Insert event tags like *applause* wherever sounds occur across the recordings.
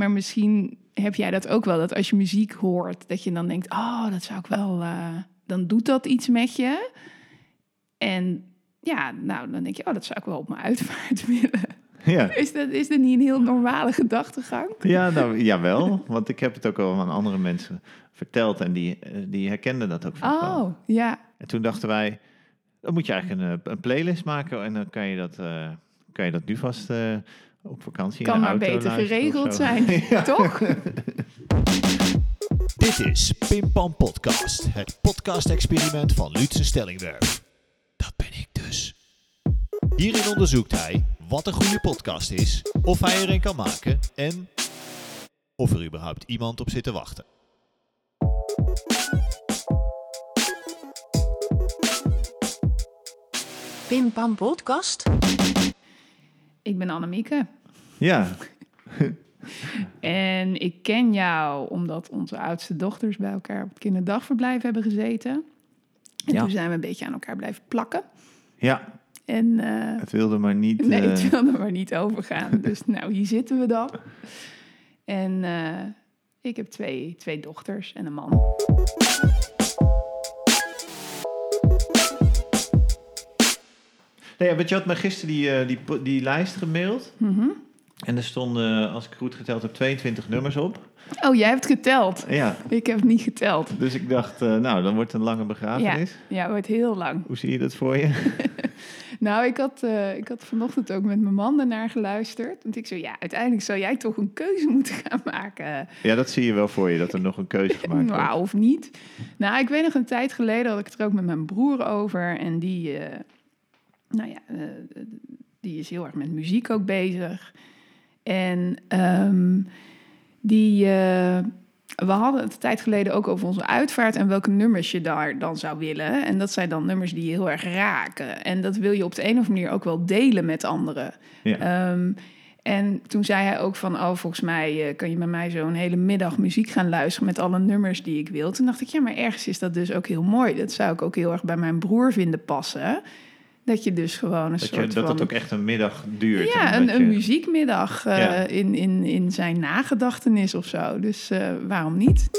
maar misschien heb jij dat ook wel. Dat als je muziek hoort, dat je dan denkt, oh, dat zou ik wel. eh, dan doet dat iets met je. En ja, nou, dan denk je, oh, dat zou ik wel op mijn uitvaart *laughs* willen. Ja. Is dat, is dat niet een heel normale gedachtegang? Ja, nou, jawel. Want ik heb het ook al aan andere mensen verteld. En die, eh, die herkenden dat ook van wel. Oh, ja. En toen dachten wij, dan moet je eigenlijk een, eh, een playlist maken. En dan kan je dat, kan je dat nu vast op vakantie Kan in de maar auto beter geregeld zijn, *laughs* Ja. toch? Dit is Pim Pam Podcast, het podcast-experiment van Lutsen Stellingwerf. Dat ben ik dus. Hierin onderzoekt hij wat een goede podcast is, of hij er een kan maken en of er überhaupt iemand op zit te wachten. Pim Pam Podcast. Ik ben Annemieke. Ja, *laughs* En ik ken jou omdat onze oudste dochters bij elkaar op het kinderdagverblijf hebben gezeten. En Ja. toen zijn we een beetje aan elkaar blijven plakken. ja, En eh, het wilde maar niet. *laughs* nee, eh, het wilde maar niet overgaan. *laughs* Dus nou, hier zitten we dan. En eh, ik heb twee, twee dochters en een man. Nee, want je had me gisteren die, eh, die, die lijst gemaild. Mhm. En er stonden, als ik goed geteld heb, 22 nummers op. Oh, jij hebt geteld. Ja, Ik heb niet geteld. dus ik dacht, eh, nou, dan wordt het een lange begrafenis. Ja, wordt heel lang. Hoe zie je dat voor je? *laughs* Nou, ik had, eh, ik had vanochtend ook met mijn man ernaar geluisterd. Want ik zei, ja, uiteindelijk zou jij toch een keuze *laughs* moeten gaan maken. Ja, dat zie je wel voor je, dat er nog een keuze *laughs* gemaakt wordt. Nou, of niet. Nou, ik weet nog een tijd geleden had ik het er ook met mijn broer over. En die, eh, nou ja, eh, die is heel erg met muziek ook bezig. En ehm, die, eh, we hadden het een tijd geleden ook over onze uitvaart en welke nummers je daar dan zou willen. En dat zijn dan nummers die je heel erg raken. En dat wil je op de een of andere manier ook wel delen met anderen. Ja. Ehm, en toen zei hij ook van, oh, volgens mij eh, kan je met mij zo een hele middag muziek gaan luisteren met alle nummers die ik wil. Toen dacht ik, ja, maar ergens is dat dus ook heel mooi. Dat zou ik ook heel erg bij mijn broer vinden passen. Dat je dus gewoon een Dat, je, soort dat van... het ook echt een middag duurt. Ja, en een, een je- muziekmiddag eh, Ja. in, in, in zijn nagedachtenis of zo. Dus eh, waarom niet?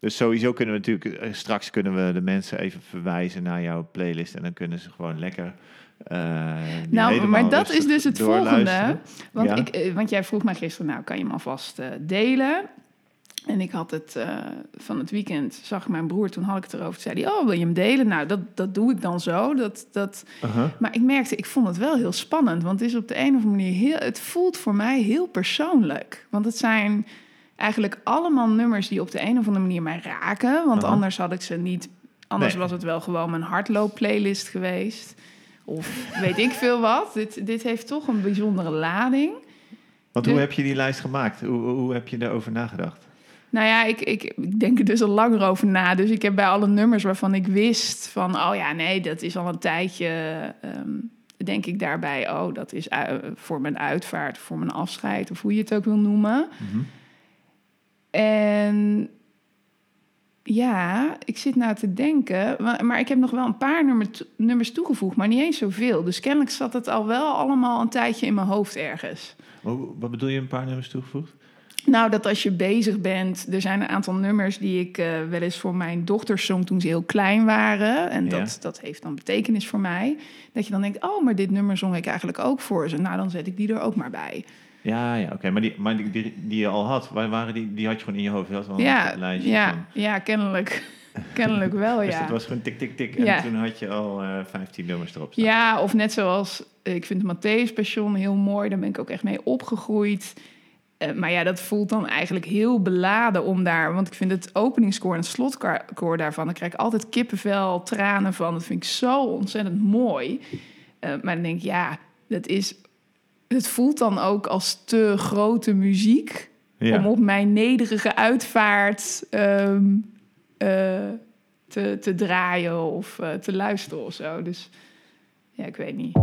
Dus sowieso kunnen we natuurlijk, eh, straks kunnen we de mensen even verwijzen naar jouw playlist. En dan kunnen ze gewoon lekker. die Nou, maar dat is dus het volgende. Want, Ja. ik, want jij vroeg mij gisteren, nou kan je hem alvast delen? En ik had het eh, van het weekend, zag mijn broer, toen had ik het erover. Toen zei hij, oh wil je hem delen? Nou, dat, dat doe ik dan zo. Dat, dat... Uh-huh. Maar ik merkte, ik vond het wel heel spannend. Want het is op de een of andere manier heel, het voelt voor mij heel persoonlijk. Want het zijn eigenlijk allemaal nummers die op de een of andere manier mij raken. Want Aha. anders had ik ze niet. Anders Nee. was het wel gewoon mijn hardloop-playlist geweest. Of weet ik veel wat. Dit, dit heeft toch een bijzondere lading. Want hoe De- heb je die lijst gemaakt? Hoe, hoe heb je daarover nagedacht? Nou ja, ik, ik, ik denk er dus al langer over na. Dus ik heb bij alle nummers waarvan ik wist van... oh ja, nee, dat is al een tijdje... ehm, denk ik daarbij, oh, dat is voor mijn uitvaart... voor mijn afscheid, of hoe je het ook wil noemen. Mhm. En ja, ik zit nou te denken... Maar, ik heb nog wel een paar nummer, nummers toegevoegd... maar niet eens zoveel. Dus kennelijk zat het al wel allemaal een tijdje in mijn hoofd ergens. Hoe- wat bedoel je, een paar nummers toegevoegd? Nou, dat als je bezig bent, er zijn een aantal nummers die ik eh, wel eens voor mijn dochters zong toen ze heel klein waren. En Ja. dat, dat heeft dan betekenis voor mij. Dat je dan denkt, oh, maar dit nummer zong ik eigenlijk ook voor ze. Nou, dan zet ik die er ook maar bij. Ja, ja, oké. Maar, die, maar die, die, die je al had, waar waren die? Die had je gewoon in je hoofd. Je had wel ja, een lijstje ja, van. ja, kennelijk. *laughs* kennelijk wel, Dus ja. dat was gewoon tik, tik, tik. En Ja. toen had je al eh 15 nummers erop staan. Ja, of net zoals, eh, ik vind het Matthäus Passion heel mooi. Daar ben ik ook echt mee opgegroeid. Eh, maar ja, dat voelt dan eigenlijk heel beladen om daar... Want ik vind het openingskoor en het slotkoor daarvan... daar krijg ik altijd kippenvel, tranen van. Dat vind ik zo ontzettend mooi. Eh, maar dan denk ik, ja, dat is... Het voelt dan ook als te grote muziek... Ja. om op mijn nederige uitvaart ehm, eh, te, te draaien of te luisteren of zo. Dus ja, ik weet niet.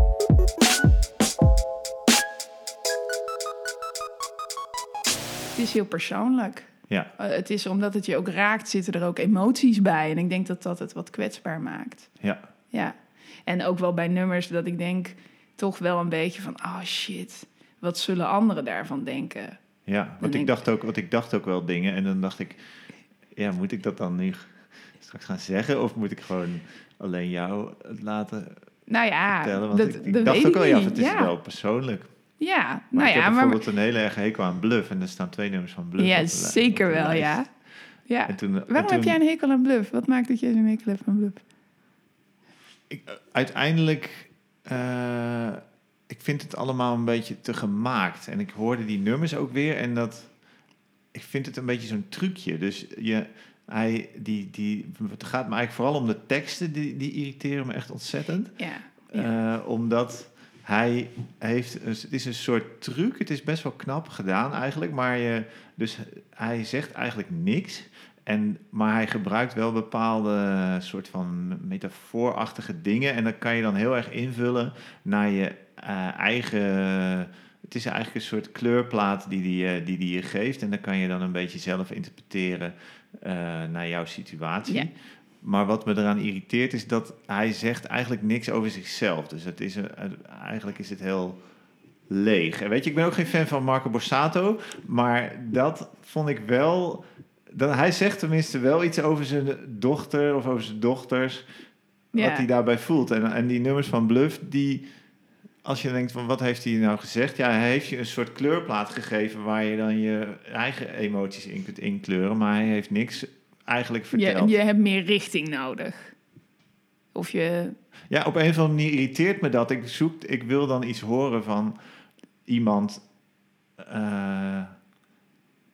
Is heel persoonlijk. ja. Eh, het is omdat het je ook raakt, zitten er ook emoties bij. En ik denk dat dat het wat kwetsbaar maakt. ja. Ja. En ook wel bij nummers dat ik denk toch wel een beetje van, oh shit, wat zullen anderen daarvan denken? Ja, want denk ik dacht, ook, want ik dacht ook wel dingen en dan dacht ik, ja, moet ik dat dan nu straks gaan zeggen of moet ik gewoon alleen jou het laten Nou ja, vertellen? Want dat, ik, dacht weet ook al, ik ja, het is ja. wel persoonlijk. Ja, Maar nou ik heb ja, maar, bijvoorbeeld een hele erg hekel aan Bluff en er staan twee nummers van Bluff. ja, zeker wel, ja. ja. En toen, en Waarom toen- heb jij een hekel aan bluff? Wat maakt dat jij zo'n hekel hebt aan bluff? ik, eh, uiteindelijk, eh, ik vind het allemaal een beetje te gemaakt. En ik hoorde die nummers ook weer en dat, ik vind het een beetje zo'n trucje. Dus je, hij, die, die, het gaat me eigenlijk vooral om de teksten, die, die irriteren me echt ontzettend. Ja, ja. Eh, omdat hij heeft, het is een soort truc, het is best wel knap gedaan eigenlijk, maar je, dus hij zegt eigenlijk niks. En, maar hij gebruikt wel bepaalde soort van metafoorachtige dingen. En dat kan je dan heel erg invullen naar je eh, eigen. Het is eigenlijk een soort kleurplaat die die, die je geeft. En dan kan je dan een beetje zelf interpreteren eh, naar jouw situatie. Maar wat me eraan irriteert is dat hij zegt eigenlijk niks over zichzelf. Dus het is eigenlijk is het heel leeg. En weet je, ik ben ook geen fan van Marco Borsato. Maar dat vond ik wel... Dat, hij zegt tenminste wel iets over zijn dochter of over zijn dochters. Ja. Wat hij daarbij voelt. En, en die nummers van Bluff, die... Als je denkt van wat heeft hij nou gezegd? Ja, hij heeft je een soort kleurplaat gegeven... waar je dan je eigen emoties in kunt inkleuren. Maar hij heeft niks eigenlijk verteld. Je, je hebt meer richting nodig. Of je... Ja, op een of andere manier irriteert me dat. Ik zoek, ik wil dan iets horen van iemand. eh,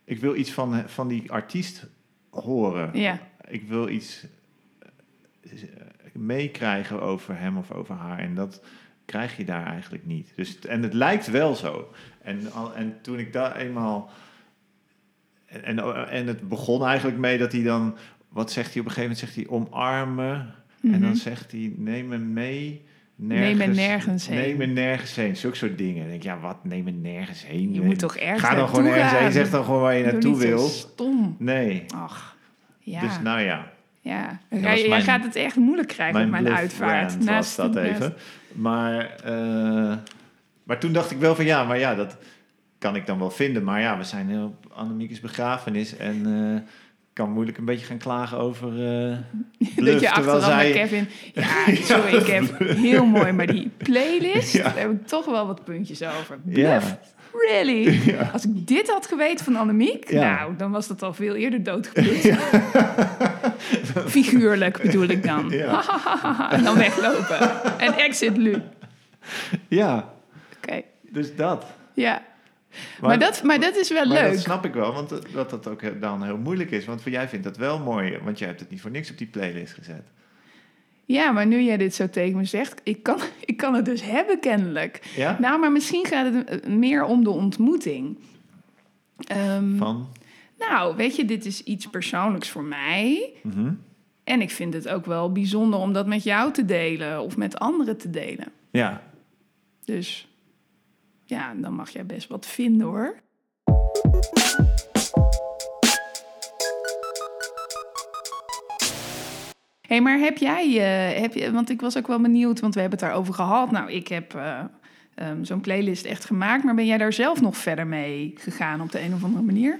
ik wil iets van, van die artiest horen. Ja. Ik wil iets eh, meekrijgen over hem of over haar. En dat krijg je daar eigenlijk niet. Dus, en het lijkt wel zo. En, en toen ik daar eenmaal. En, en, het begon eigenlijk mee dat hij dan. Wat zegt hij op een gegeven moment? Zegt hij omarmen. En Mhm. dan zegt hij, neem me mee. Neem me nergens heen. Neem me nergens heen. Zulke soort dingen. Dan denk ik, ja, wat? Neem me nergens heen. Je moet toch ergens Ga dan gewoon ergens heen. Zeg dan gewoon waar je naartoe wil. stom. Nee. Ach, ja. Dus nou ja, ja. Jij, mijn- gaat het echt moeilijk krijgen op mijn uitvaart. was dat naast- even. Maar, eh, maar toen dacht ik wel van ja, maar ja, dat kan ik dan wel vinden. Maar ja, we zijn heel op Annemiekes begrafenis en eh kan moeilijk een beetje gaan klagen over eh *laughs* dat bluff. je achteraf zij... Kevin... Ja, *laughs* sorry, ik heb heel mooi, maar die playlist, *laughs* Ja. daar heb ik toch wel wat puntjes over. Bluff, Ja. really? Ja. Als ik dit had geweten van Annemiek, Ja. nou, dan was dat al veel eerder doodgebloed. Figuurlijk bedoel ik dan. En dan weglopen. En exit Lu. Oké, ja, dus dat. ja. Maar, dat, maar dat is wel leuk. dat snap ik wel, want dat dat, dat ook dan heel moeilijk is. Want voor jij vindt dat wel mooi, want jij hebt het niet voor niks op die playlist gezet. Ja, maar nu jij dit zo tegen me zegt, ik kan, *laughs* ik kan het dus hebben kennelijk. Ja? Nou, maar misschien gaat het eh, meer om de ontmoeting. Ehm, Van? nou, weet je, dit is iets persoonlijks voor mij. Mhm. En ik vind het ook wel bijzonder om dat met jou te delen of met anderen te delen. Ja. Dus ja, dan mag jij best wat vinden hoor. Hé, hey, maar heb jij, eh, heb je, want ik was ook wel benieuwd, want we hebben het daarover gehad. Nou, ik heb eh, ehm, zo'n playlist echt gemaakt, maar ben jij daar zelf nog verder mee gegaan op de een of andere manier?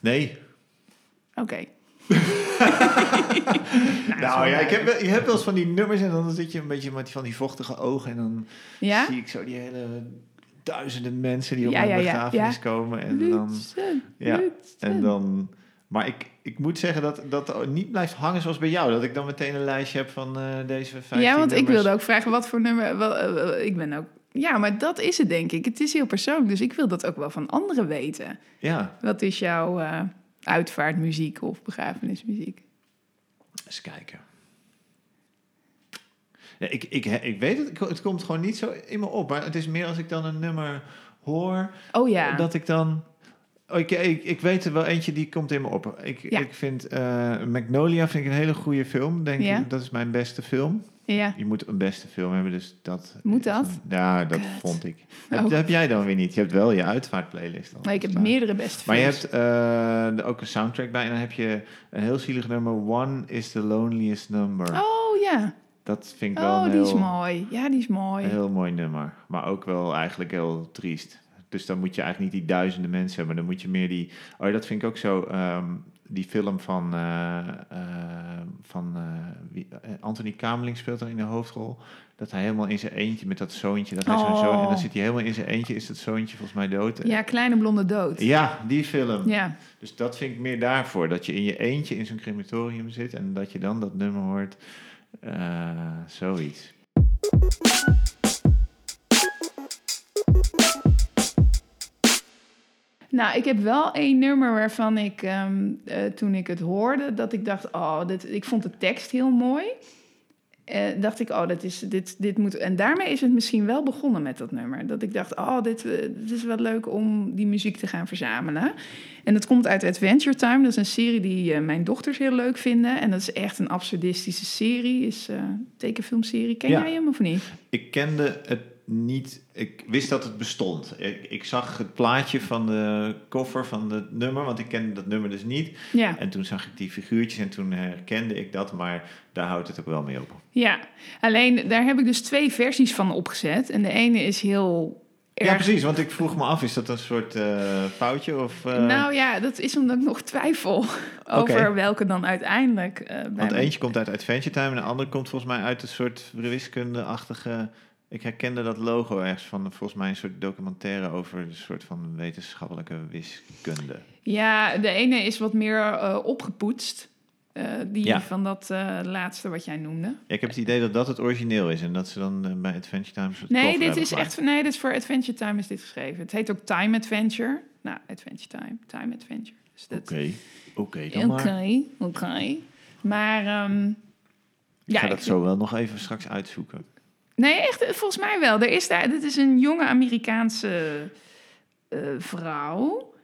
Nee. Oké. *laughs* Nou ja, ik heb, je hebt wel eens van die nummers en dan zit je een beetje met van die vochtige ogen en dan Ja? zie ik zo die hele duizenden mensen die op Ja, mijn begrafenis komen en dan, ja, Lutsen. en dan, maar ik, ik moet zeggen dat dat niet blijft hangen zoals bij jou, dat ik dan meteen een lijstje heb van eh, deze 15 Ja, want ik wilde ook vragen wat voor nummer. Wel, eh, eh, ik ben ook. Ja, maar dat is het denk ik. Het is heel persoonlijk, dus ik wil dat ook wel van anderen weten. Ja, Wat is jouw uitvaartmuziek of begrafenismuziek? eens kijken. Ja, ik, ik, ik weet het, het komt gewoon niet zo in me op, maar het is meer als ik dan een nummer hoor, Oh ja. Dat ik dan. Oh, ik, ik, ik weet er wel eentje die komt in me op. Ik, Ja. ik vind eh, Magnolia vind ik een hele goede film. Denk Ja. ik. Dat is mijn beste film. ja. Je moet een beste film hebben, dus dat. Moet dat? een- ja, dat vond ik. Oh. Heb, dat heb jij dan weer niet. Je hebt wel je uitvaartplaylist. Maar ik heb staan. meerdere beste Maar je films. hebt er ook een soundtrack bij. En dan heb je een heel zielig nummer. One is the loneliest number. Oh ja. Dat vind ik wel Oh, een die is heel, mooi. Ja, die is mooi. een heel mooi nummer. Maar ook wel eigenlijk heel triest. Dus dan moet je eigenlijk niet die duizenden mensen hebben. Dan moet je meer die... Oh, dat vind ik ook zo... ehm, die film van... eh, eh, van eh, wie, eh, Anthony Kameling speelt er in de hoofdrol. Dat hij helemaal in zijn eentje met dat zoontje... Dat hij zo'n Oh. zoon, en dan zit hij helemaal in zijn eentje. Is dat zoontje volgens mij dood? Ja, Kleine Blonde Dood. Ja, die film. Ja. Dus dat vind ik meer daarvoor. Dat je in je eentje in zo'n crematorium zit en dat je dan dat nummer hoort. Eh, zoiets. Nou, ik heb wel één nummer waarvan ik, ehm, eh, toen ik het hoorde, dat ik dacht, oh, dit, ik vond de tekst heel mooi. Eh, dacht ik, oh, dat is, dit, dit moet... En daarmee is het misschien wel begonnen met dat nummer. Dat ik dacht, oh, dit, eh, dit is wel leuk om die muziek te gaan verzamelen. En dat komt uit Adventure Time. Dat is een serie die eh, mijn dochters heel leuk vinden. En dat is echt een absurdistische serie. Is een tekenfilmserie. Ken Ja. jij hem of niet? Ik kende het niet. Ik wist dat het bestond. Ik, ik zag het plaatje van de koffer van het nummer, want ik kende dat nummer dus niet. Ja. En toen zag ik die figuurtjes en toen herkende ik dat, maar daar houdt het ook wel mee op. Ja, alleen daar heb ik dus twee versies van opgezet. En de ene is heel. Ja, precies, want ik vroeg me af, is dat een soort eh, foutje? Of, eh, Nou ja, dat is omdat ik nog twijfel over welke dan uiteindelijk... eh bij want me- eentje komt uit Adventure Time en de andere komt volgens mij uit een soort wiskunde-achtige... Ik herkende dat logo ergens van volgens mij een soort documentaire over een soort van wetenschappelijke wiskunde. Ja, de ene is wat meer eh, opgepoetst. eh, die Ja. van dat eh, laatste wat jij noemde. Ja, ik heb het idee dat dat het origineel is en dat ze dan bij Adventure Time Nee, dit is gemaakt. echt... Nee, dit is voor Adventure Time is dit geschreven. Het heet ook Time Adventure. Nou, Adventure Time. Time Adventure. Dus. Oké, oké dan Oké, oké. Maar... ehm, Ik ja, ga ik dat zo wel nog even straks uitzoeken. Nee, echt, volgens mij wel. Er is daar, dit is een jonge Amerikaanse eh, vrouw.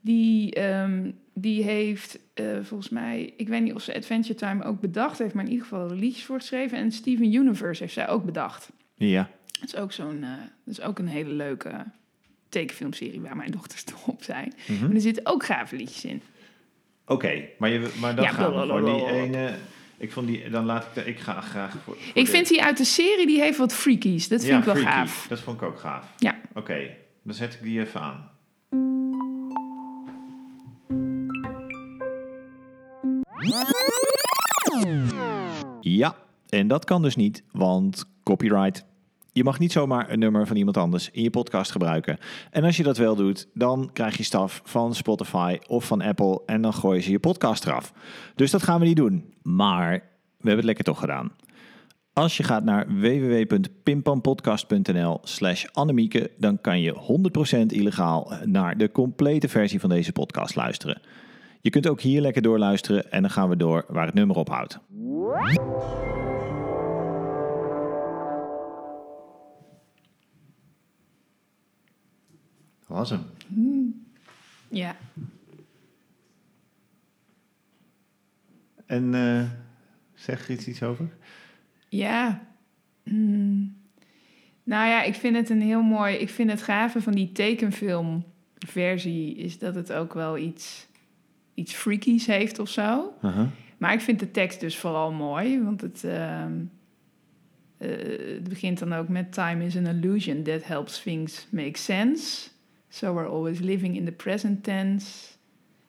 Die, ehm, die heeft eh, volgens mij, ik weet niet of ze Adventure Time ook bedacht heeft, maar in ieder geval liedjes voor geschreven. En Steven Universe heeft zij ook bedacht. Ja, Dat is ook zo'n, eh, dat is ook een hele leuke tekenfilmserie waar mijn dochters toch op zijn. Mhm. Maar er zitten ook gave liedjes in. oké. Maar, je, maar dan Ja, gaan we voor die ene... Ik vond die, dan laat ik, de, ik ga graag voor, voor Ik vind die uit de serie, die heeft wat freakies. Dat vind ja, ik wel freaky. gaaf. Dat vond ik ook gaaf. Ja. Oké, dan zet ik die even aan. Ja, en dat kan dus niet, want copyright. Je mag niet zomaar een nummer van iemand anders in je podcast gebruiken. En als je dat wel doet, dan krijg je staf van Spotify of van Apple en dan gooien ze je podcast eraf. Dus dat gaan we niet doen. Maar we hebben het lekker toch gedaan. Als je gaat naar www.pimpampodcast.nl slash Annemieke, dan kan je 100% illegaal naar de complete versie van deze podcast luisteren. Je kunt ook hier lekker doorluisteren en dan gaan we door waar het nummer ophoudt. Dat was hem. Ja. En eh, zeg er iets, iets over? Ja. Hmm. Nou ja, ik vind het een heel mooi. Ik vind het gave van die tekenfilmversie is dat het ook wel iets, iets freakies heeft of zo. Maar ik vind de tekst dus vooral mooi, want het, ehm, eh, het begint dan ook met Time is an illusion that helps things make sense. So we're always living in the present tense.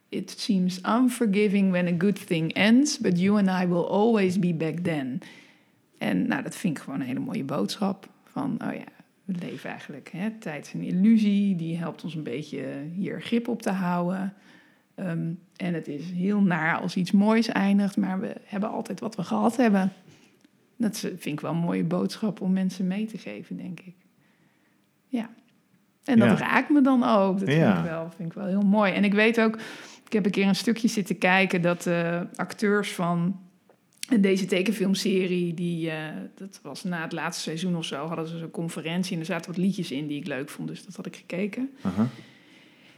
It seems unforgiving when a good thing ends, but you and I will always be back then. En nou, dat vind ik gewoon een hele mooie boodschap. Van, oh ja, we leven eigenlijk, hè, tijd is een illusie, die helpt ons een beetje hier grip op te houden. Ehm, en het is heel naar als iets moois eindigt, maar we hebben altijd wat we gehad hebben. Dat vind ik wel een mooie boodschap om mensen mee te geven, denk ik. Ja. En dat Ja. raakt me dan ook. Dat Ja. vind, ik wel, vind ik wel heel mooi. En ik weet ook, ik heb een keer een stukje zitten kijken dat de acteurs van deze tekenfilmserie, die, eh, dat was na het laatste seizoen of zo, hadden ze zo'n conferentie en er zaten wat liedjes in die ik leuk vond, dus dat had ik gekeken.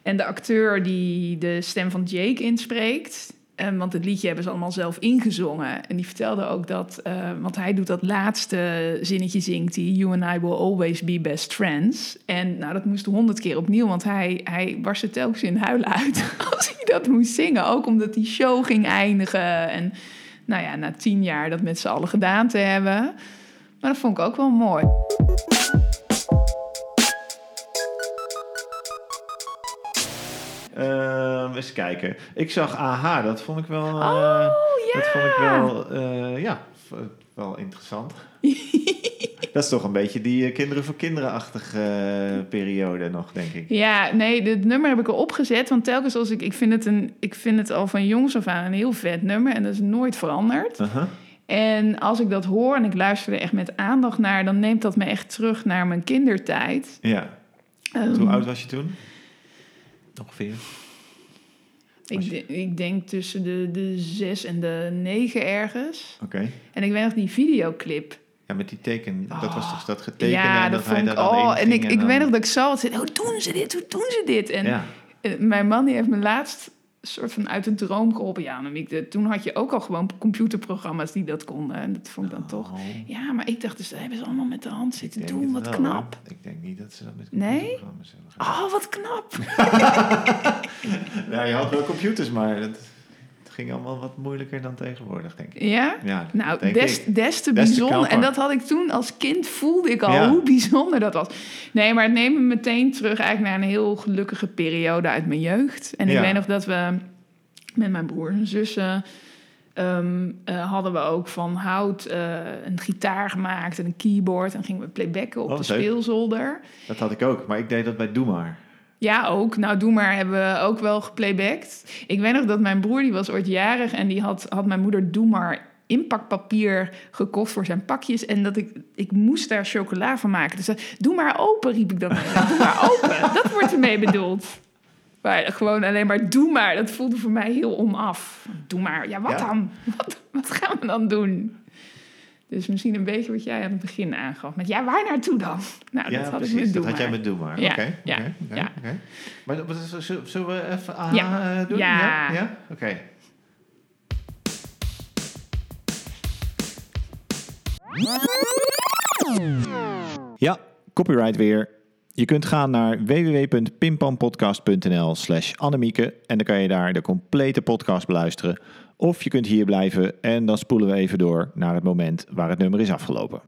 En de acteur die de stem van Jake inspreekt, eh, want het liedje hebben ze allemaal zelf ingezongen. En die vertelde ook dat, eh, want hij doet dat laatste zinnetje zingt hij, You and I will always be best friends. En nou, dat moest honderd keer opnieuw, want hij, hij barstte telkens in huilen uit *laughs* als hij dat moest zingen. Ook omdat die show ging eindigen en nou ja, na tien jaar dat met z'n allen gedaan te hebben. Maar dat vond ik ook wel mooi. Ehm, eens kijken. Ik zag AHA, dat vond ik wel... eh, Oh, ja. Dat vond ik wel, eh, ja, wel interessant. *laughs* dat is toch een beetje die eh, kinderen voor kinderen-achtige periode nog, denk ik. Ja, nee, dit nummer heb ik erop gezet. Want telkens als ik... Ik vind het, een, ik vind het al van jongs af aan een heel vet nummer. En dat is nooit veranderd. Uh-huh. En als ik dat hoor en ik luister er echt met aandacht naar... dan neemt dat me echt terug naar mijn kindertijd. Ja. Ehm, Hoe oud was je toen? Ongeveer. ik, de- ik denk tussen de, de zes en de negen ergens. Oké. En ik weet nog die videoclip. Ja, met die teken, dat was toch dat getekende ja, en dat, dat, hij daar dan Oh, in en ik, ik dan- weet nog dat ik zo had zitten... Hoe doen ze dit? Hoe doen ze dit? En Ja, eh, mijn man die heeft me laatst soort van uit een droom geholpen. Ja, de- toen had je ook al gewoon computerprogramma's die dat konden. En dat vond ik dan toch... Oh, Ja, maar ik dacht dus, dat hebben ze allemaal met de hand zitten doen. Wat wel, knap. hoor. Ik denk niet dat ze dat met Nee? computerprogramma's hebben gedaan. Oh, wat knap. *laughs* Ja, je had wel computers, maar het ging allemaal wat moeilijker dan tegenwoordig, denk ik. Ja? Ja, Nou, denk des, ik. des te Des bijzonder. En dat had ik toen als kind, voelde ik al Ja. hoe *laughs* bijzonder dat was. Nee, maar het neemt me meteen terug eigenlijk naar een heel gelukkige periode uit mijn jeugd. En ik Ja. weet nog dat we met mijn broers en zussen... ehm, eh, hadden we ook van hout eh, een gitaar gemaakt en een keyboard. En gingen we playbacken op Oh, de speelzolder. Dat had ik ook, maar ik deed dat bij Doe Maar. Ja, ook. Nou, Doe Maar hebben we ook wel geplaybacked. Ik weet nog dat mijn broer, die was ooit jarig... en die had, had mijn moeder Doe Maar inpakpapier gekocht voor zijn pakjes. En dat ik, ik moest daar chocola van maken. Dus doe maar open, riep ik dan. Doe maar open, *laughs* dat wordt ermee bedoeld. Maar gewoon alleen maar doe maar, dat voelde voor mij heel onaf. Doe maar, ja wat Ja. dan? Wat, wat gaan we dan doen? Dus misschien een beetje wat jij aan het begin aangaf. Met ja, waar naartoe dan? *laughs* Nou, ja, dat had precies. ik met dat Doe had jij met Doe Maar. Ja, Oké, ja, ja. oké. Maar dat- zullen we even Ja. eh, doen? Ja. Ja? Oké. Ja, copyright weer. Je kunt gaan naar www.pimpampodcast.nl slash Annemieke en dan kan je daar de complete podcast beluisteren. Of je kunt hier blijven en dan spoelen we even door naar het moment waar het nummer is afgelopen.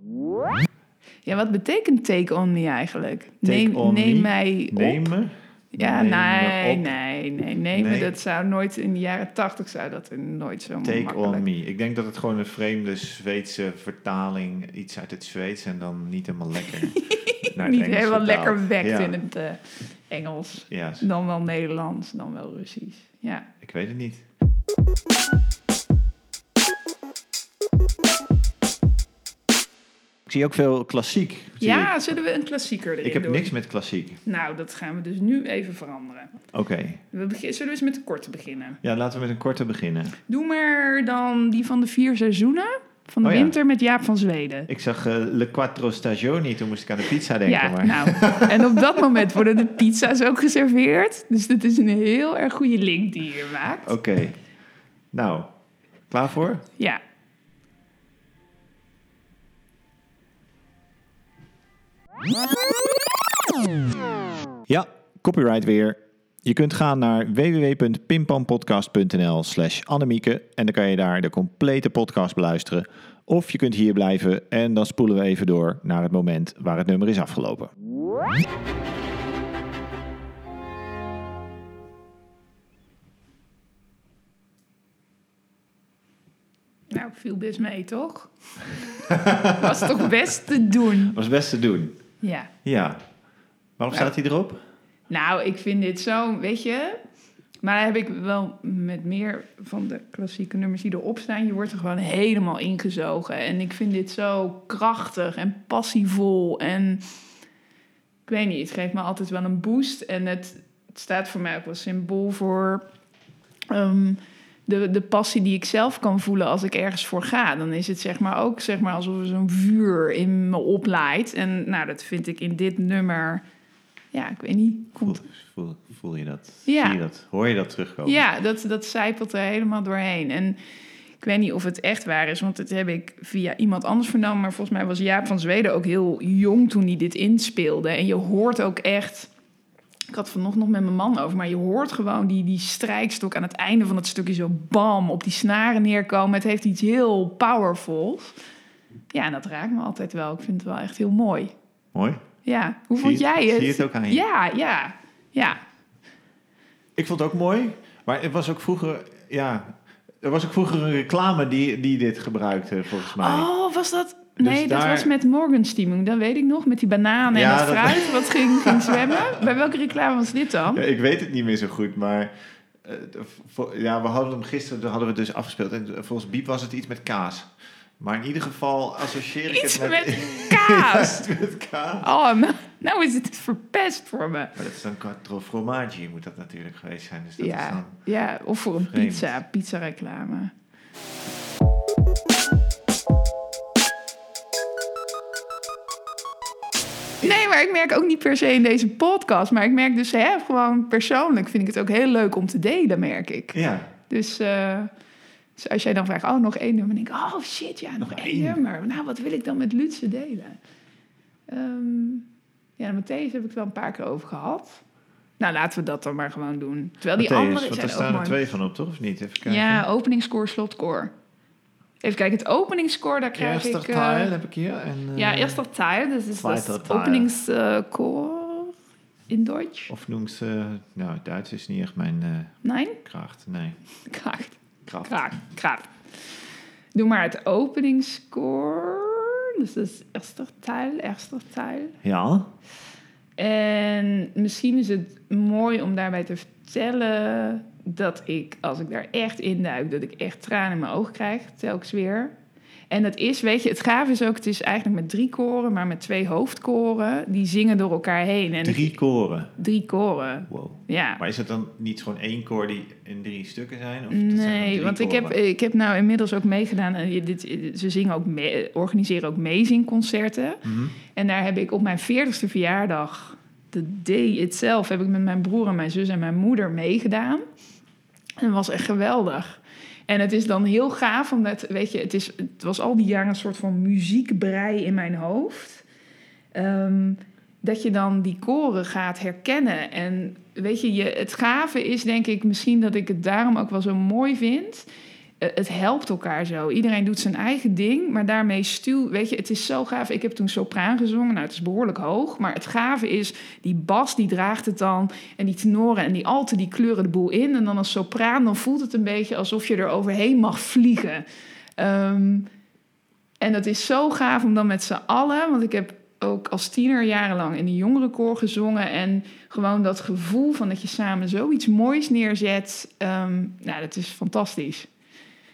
Ja, wat betekent take on me eigenlijk? Take neem on neem me? mij op. Nemen? Ja, Nemen nee, op. nee, nee, nee. Nee. Dat zou nooit in de jaren tachtig zou dat nooit zo Take makkelijk. on me. Ik denk dat het gewoon een vreemde Zweedse vertaling, iets uit het Zweeds en dan niet helemaal lekker. *laughs* naar Niet Engels helemaal vertaald. lekker wekt Ja. in het eh, Engels. Ja, Dan wel Nederlands, dan wel Russisch. Ja. ik weet het niet. Ik zie ook veel klassiek. ja, ik. zullen we een klassieker erin ik heb doen? niks met klassiek. Nou, dat gaan we dus nu even veranderen. Oké. We begin, zullen we eens met de korte beginnen? Ja, laten we met een korte beginnen. Doe maar dan die van de vier seizoenen van de Oh ja. winter met Jaap van Zweden. Ik zag eh, Le Quattro Stagioni, toen moest ik aan de pizza denken. ja, maar... nou. *laughs* En op dat moment worden de pizza's ook geserveerd. Dus dat is een heel erg goede link die je maakt. Oké. Nou, klaar voor? Ja. Ja, copyright weer. Je kunt gaan naar www.pimpampodcast.nl slash Annemieke en dan kan je daar de complete podcast beluisteren. Of je kunt hier blijven en dan spoelen we even door naar het moment waar het nummer is afgelopen. Nou, viel best mee, toch? *laughs* Was toch best te doen. Was best te doen. Ja. Ja. Waarom staat hij erop? Nou, ik vind dit zo, weet je... Maar heb ik wel met meer van de klassieke nummers die erop staan. Je wordt er gewoon helemaal ingezogen. En ik vind dit zo krachtig en passievol. En ik weet niet, het geeft me altijd wel een boost. En het, het staat voor mij ook wel symbool voor ehm, de, de passie die ik zelf kan voelen als ik ergens voor ga. Dan is het zeg maar ook zeg maar, alsof er zo'n vuur in me oplaait. En nou, dat vind ik in dit nummer... Ja, ik weet niet. Voel, Komt voel, voel je dat? Ja. Zie je dat? Hoor je dat terugkomen? Ja, dat, dat zijpelt er helemaal doorheen. En ik weet niet of het echt waar is, want dat heb ik via iemand anders vernomen. Maar volgens mij was Jaap van Zweden ook heel jong toen hij dit inspeelde. En je hoort ook echt Ik had vanochtend nog met mijn man over, maar je hoort gewoon die, die strijkstok aan het einde van het stukje zo bam op die snaren neerkomen. Het heeft iets heel powerfuls. Ja, en dat raakt me altijd wel. Ik vind het wel echt heel mooi. Mooi. Ja, hoe Zie vond je- jij het? zie je het ook aan je? Ja, ja, ja. Ik vond het ook mooi, maar het was ook vroeger, ja, er was ook vroeger een reclame die, die dit gebruikte, volgens mij. Oh, was dat... Dus Nee, dat daar- was met Morgenstimmung, dat weet ik nog. Met die bananen Ja, en dat dat- fruit wat ging, ging *laughs* zwemmen. Bij welke reclame was dit dan? Ja, ik weet het niet meer zo goed, maar eh, ja, we hadden hem gisteren hadden we dus afgespeeld en volgens Biep was het iets met kaas. Maar in ieder geval associeer ik Iets het met, met *laughs* kaas. Met kaas. Oh, nou, nou is het verpest voor me. Maar dat is dan quattro formaggi moet dat natuurlijk geweest zijn. Dus dat is Ja, dan... ja, of voor een pizza, pizza reclame. Nee, maar ik merk ook niet per se in deze podcast. Maar ik merk dus hè, gewoon persoonlijk vind ik het ook heel leuk om te delen, merk ik. Ja, Dus, eh, dus als jij dan vraagt, oh, nog één nummer. Dan denk ik, oh shit, ja, nog, Nog één één. nummer. Nou, wat wil ik dan met Lutse delen? Ehm, ja, met Matthäus heb ik het wel een paar keer over gehad. Nou, laten we dat dan maar gewoon doen. Terwijl die Matthäus, andere want daar staan er twee van op, toch? Of niet? Even kijken. Ja, openingsscore, slotcore. Even kijken, het openingsscore, daar krijg Eerste ik... eh, teil heb ik hier. En, eh, ja, eerste teil, dus is het Teil. openingsscore in Duits. Of noemt ze... Nou, Duits is niet echt mijn eh, Nee? kracht. Nee, Kracht. kracht. Kracht. Kracht. Doe maar het openingsscore. Dus dat is eerste teil, eerste teil. Ja. En misschien is het mooi om daarbij te vertellen dat ik, als ik daar echt induik, dat ik echt tranen in mijn ogen krijg, telkens weer. En dat is, weet je, het gaaf is ook, het is eigenlijk met drie koren, maar met twee hoofdkoren, die zingen door elkaar heen. En Drie koren. drie koren, Wow. ja. Maar is het dan niet gewoon één koor die in drie stukken zijn? Of Nee, want ik heb, ik heb nou inmiddels ook meegedaan. En je- dit, ze zingen ook mee, organiseren ook meezingconcerten. Mhm. En daar heb ik op mijn 40ste verjaardag, de day itself, heb ik met mijn broer en mijn zus en mijn moeder meegedaan. En was echt geweldig. En het is dan heel gaaf, omdat, weet je, het, is, het was al die jaren een soort van muziekbrei in mijn hoofd. Ehm, dat je dan die koren gaat herkennen. En weet je, je, het gave is denk ik misschien dat ik het daarom ook wel zo mooi vind. Eh, het helpt elkaar zo. Iedereen doet zijn eigen ding, maar daarmee stuw... Weet je, het is zo gaaf. Ik heb toen sopraan gezongen. Nou, het is behoorlijk hoog. Maar het gave is, die bas die draagt het dan. En die tenoren en die alten die kleuren de boel in. En dan als sopraan, dan voelt het een beetje alsof je er overheen mag vliegen. Ehm, en dat is zo gaaf om dan met z'n allen... Want ik heb ook als tiener jarenlang in de jongerenkoor gezongen. En gewoon dat gevoel van dat je samen zoiets moois neerzet. ehm, nou, dat is fantastisch.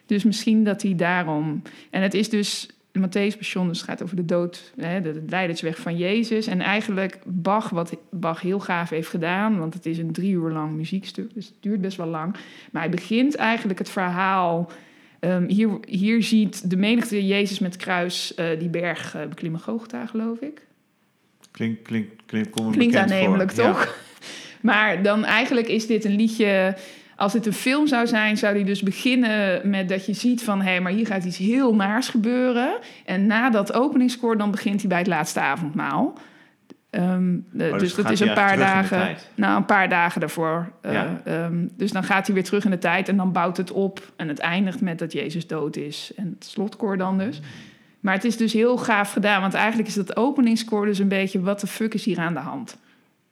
Dus misschien dat hij daarom... En het is dus... Matthäus Passion, dus het gaat over de dood, hè, de, de leidersweg van Jezus. En eigenlijk Bach, wat Bach heel gaaf heeft gedaan... want het is een drie uur lang muziekstuk, dus het duurt best wel lang. Maar hij begint eigenlijk het verhaal... ehm, hier, hier ziet de menigte Jezus met kruis eh, die berg eh, beklimmen, Gogota, geloof ik. Klink, klink, klink, Klinkt aannemelijk, voor. Ja. toch? *laughs* Maar dan eigenlijk is dit een liedje... Als dit een film zou zijn, zou die dus beginnen met dat je ziet van... hé, maar hier gaat iets heel naars gebeuren. En na dat openingskoor, dan begint hij bij het laatste avondmaal. Ehm, de- Oh, dus dus dat is een paar dagen... Nou, een paar dagen daarvoor. Eh, ehm, dus dan gaat hij weer terug in de tijd en dan bouwt het op. En het eindigt met dat Jezus dood is. En het slotkoor dan dus. Maar het is dus heel gaaf gedaan. Want eigenlijk is dat openingskoor dus een beetje... wat de fuck is hier aan de hand?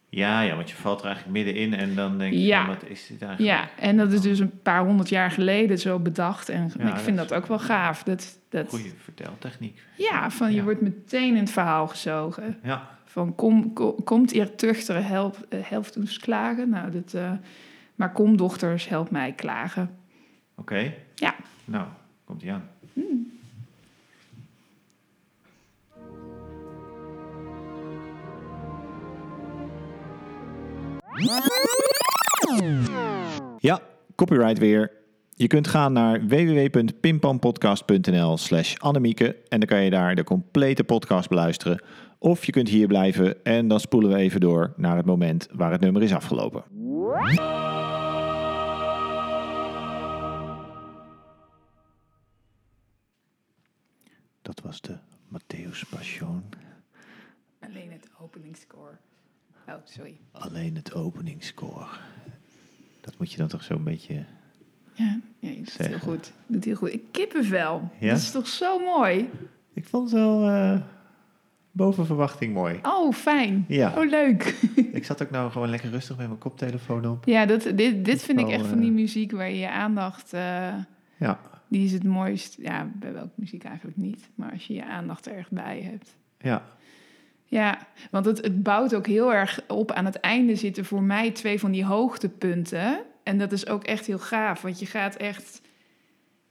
Ja, ja, want je valt er eigenlijk middenin en dan denk je, Ja. van, wat is dit eigenlijk? Ja, en dat is dus een paar honderd jaar geleden zo bedacht. En Ja, ik vind dat ook wel gaaf. Dat, dat, Goeie verteltechniek. ja, van je wordt meteen in het verhaal gezogen. Ja, Van kom, kom, komt eer tuchteren, help, eh, helpt ons klagen. Nou, dat, eh, maar kom dochters, help mij klagen. oké. Ja. Nou, komt ie aan. Ja, copyright weer. Je kunt gaan naar www.pimpampodcast.nl slash Annemieke en dan kan je daar de complete podcast beluisteren. Of je kunt hier blijven en dan spoelen we even door naar het moment waar het nummer is afgelopen. Dat was de Matthäus Passion. Alleen het openingskoor. Oh, sorry. Alleen het openingskoor. Dat moet je dan toch zo'n beetje... Ja, ja je doet het heel goed. Je doet heel goed. Ik kippenvel. Ja? Dat is toch zo mooi? Ik vond het wel eh, boven verwachting mooi. Oh, fijn. Ja. Oh, leuk. *laughs* Ik zat ook nou gewoon lekker rustig met mijn koptelefoon op. Ja, dat, dit, dit vind ik echt van die eh, muziek waar je je aandacht... eh, Ja, die is het mooist. Ja, bij welke muziek eigenlijk niet. Maar als je je aandacht er echt bij hebt. ja. Ja, want het, het bouwt ook heel erg op. Aan het einde zitten voor mij twee van die hoogtepunten. En dat is ook echt heel gaaf. Want je gaat echt...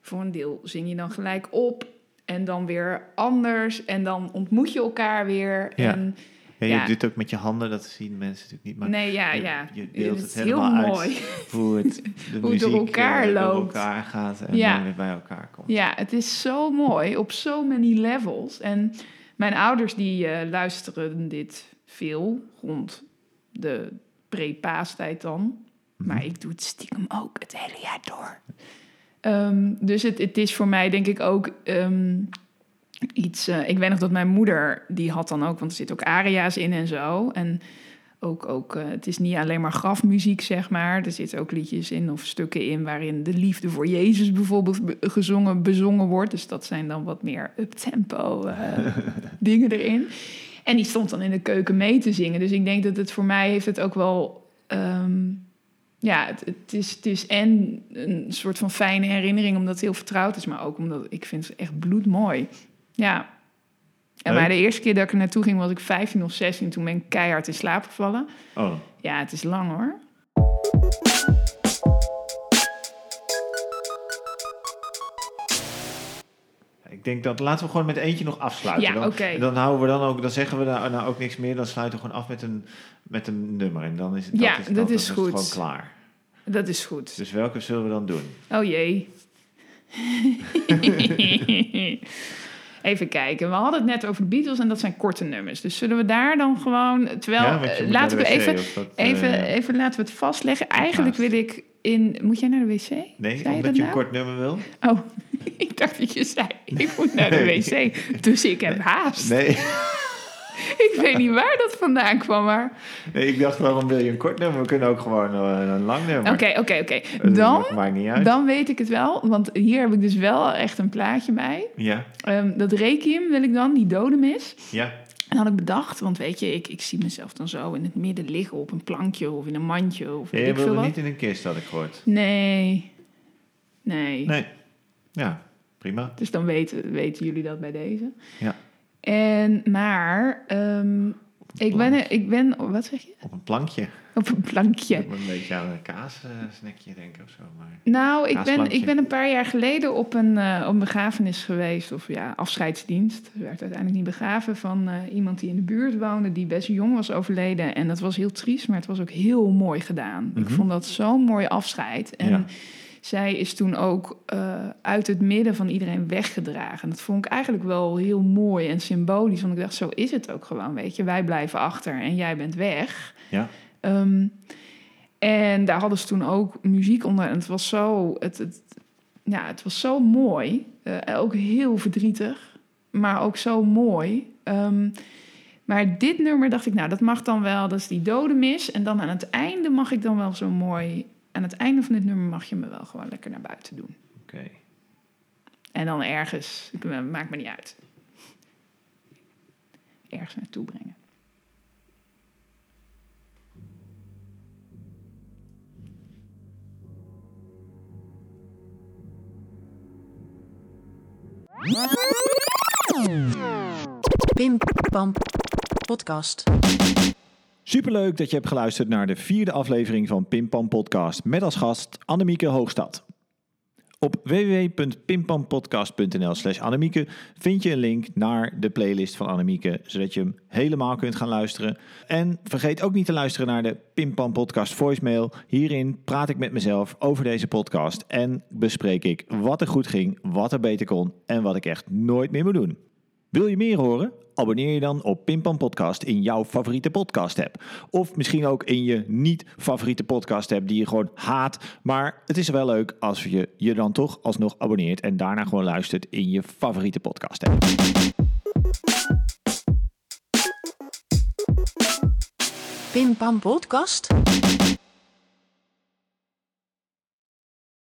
Voor een deel zing je dan gelijk op. En dan weer anders. En dan ontmoet je elkaar weer. Ja. En, ja je Ja. doet het ook met je handen, dat zien mensen natuurlijk niet. Maar nee, ja, je, ja. je beeldt Het het, is heel helemaal uit mooi. hoe het, *laughs* de Hoe het door elkaar eh, door loopt. elkaar gaat en Ja. dan weer bij elkaar komt. Ja, het is zo mooi op so many levels. En mijn ouders die eh, luisteren dit veel rond de pre-paastijd dan. Maar ik doe het stiekem ook het hele jaar door. Ehm, dus het, het is voor mij denk ik ook ehm, iets... eh, ik weet nog dat mijn moeder, die had dan ook... want er zitten ook aria's in en zo. En ook, ook eh, het is niet alleen maar grafmuziek, zeg maar. Er zitten ook liedjes in of stukken in... waarin de liefde voor Jezus bijvoorbeeld be- gezongen, bezongen wordt. Dus dat zijn dan wat meer up-tempo eh, *laughs* dingen erin. En die stond dan in de keuken mee te zingen. Dus ik denk dat het voor mij heeft het ook wel... ehm, ja, het, het, is, het is en een soort van fijne herinnering omdat het heel vertrouwd is, maar ook omdat ik vind het echt bloedmooi. Ja. En maar de eerste keer dat ik er naartoe ging was ik 15 of 16. Toen ben ik keihard in slaap gevallen. Oh, Ja, het is lang hoor. ik denk dat laten we gewoon met eentje nog afsluiten. Ja, dan, oké. dan houden we dan ook, dan zeggen we daar nou ook niks meer. Dan sluiten we gewoon af met een, met een nummer. En dan is het, Ja, is, dat dan is goed. gewoon klaar. Dat is goed. Dus welke zullen we dan doen? Oh jee. *laughs* *laughs* Even kijken. We hadden het net over de Beatles en dat zijn korte nummers. Dus zullen we daar dan gewoon... Terwijl, ja, eh, laten we even... dat, eh, Even, even laten we het vastleggen. Eigenlijk wil ik in... Moet jij naar de wc? Nee, je omdat dat je een nou? kort nummer wil? Oh, *laughs* ik dacht dat je zei, ik moet naar de wc. Dus ik heb haast. Nee. *laughs* *laughs* Ik weet niet waar dat vandaan kwam, maar... nee, ik dacht waarom wil je een kort nummer? We kunnen ook gewoon eh, een lang nummer. Oké, oké, oké. Dat Dan, maakt niet uit. dan weet ik het wel. Want hier heb ik dus wel echt een plaatje bij. Ja, Ehm, dat requiem wil ik dan, die dodemis. ja. En had ik bedacht, want weet je, ik, ik zie mezelf dan zo in het midden liggen op een plankje of in een mandje of weet je wilde niet in een kist, had ik gehoord. Nee. Nee. Nee. Ja, prima. Dus dan weten, weten jullie dat bij deze. Ja. En, maar, ehm, ik, ben, ik ben, wat zeg je? Op een plankje. Op een plankje. Ik een beetje aan een kaassnackje denken of zo. Maar... Nou, ik ben, ik ben een paar jaar geleden op een, eh, op een begrafenis geweest, of ja, afscheidsdienst. Er werd uiteindelijk niet begraven van eh, iemand die in de buurt woonde, die best jong was overleden. En dat was heel triest, maar het was ook heel mooi gedaan. Ik Mhm. vond dat zo'n mooi afscheid. En Ja. Zij is toen ook eh, uit het midden van iedereen weggedragen. En dat vond ik eigenlijk wel heel mooi en symbolisch, want ik dacht, zo is het ook gewoon, weet je. Wij blijven achter en jij bent weg. Ja. Ehm, en daar hadden ze toen ook muziek onder. En het was zo, het, het, ja, het was zo mooi. Eh, ook heel verdrietig, maar ook zo mooi. Ehm, maar dit nummer dacht ik, nou, dat mag dan wel. Dat is die dodemis. En dan aan het einde mag ik dan wel zo mooi... Aan het einde van dit nummer mag je me wel gewoon lekker naar buiten doen. Oké. En dan ergens, ik, maakt me niet uit. Ergens naartoe brengen. Pim Pam Podcast. Superleuk dat je hebt geluisterd naar de vierde aflevering van Pimpam Podcast met als gast Annemieke Hoogstad. Op www.pimpampodcast.nl slash Annemieke vind je een link naar de playlist van Annemieke, zodat je hem helemaal kunt gaan luisteren. En vergeet ook niet te luisteren naar de Pimpam Podcast voicemail. Hierin praat ik met mezelf over deze podcast en bespreek ik wat er goed ging, wat er beter kon en wat ik echt nooit meer moet doen. Wil je meer horen? Abonneer je dan op Pimpam Podcast in jouw favoriete podcast app. Of misschien ook in je niet favoriete podcast app die je gewoon haat. Maar het is wel leuk als je je dan toch alsnog abonneert en daarna gewoon luistert in je favoriete podcast app. Pim Pam Podcast?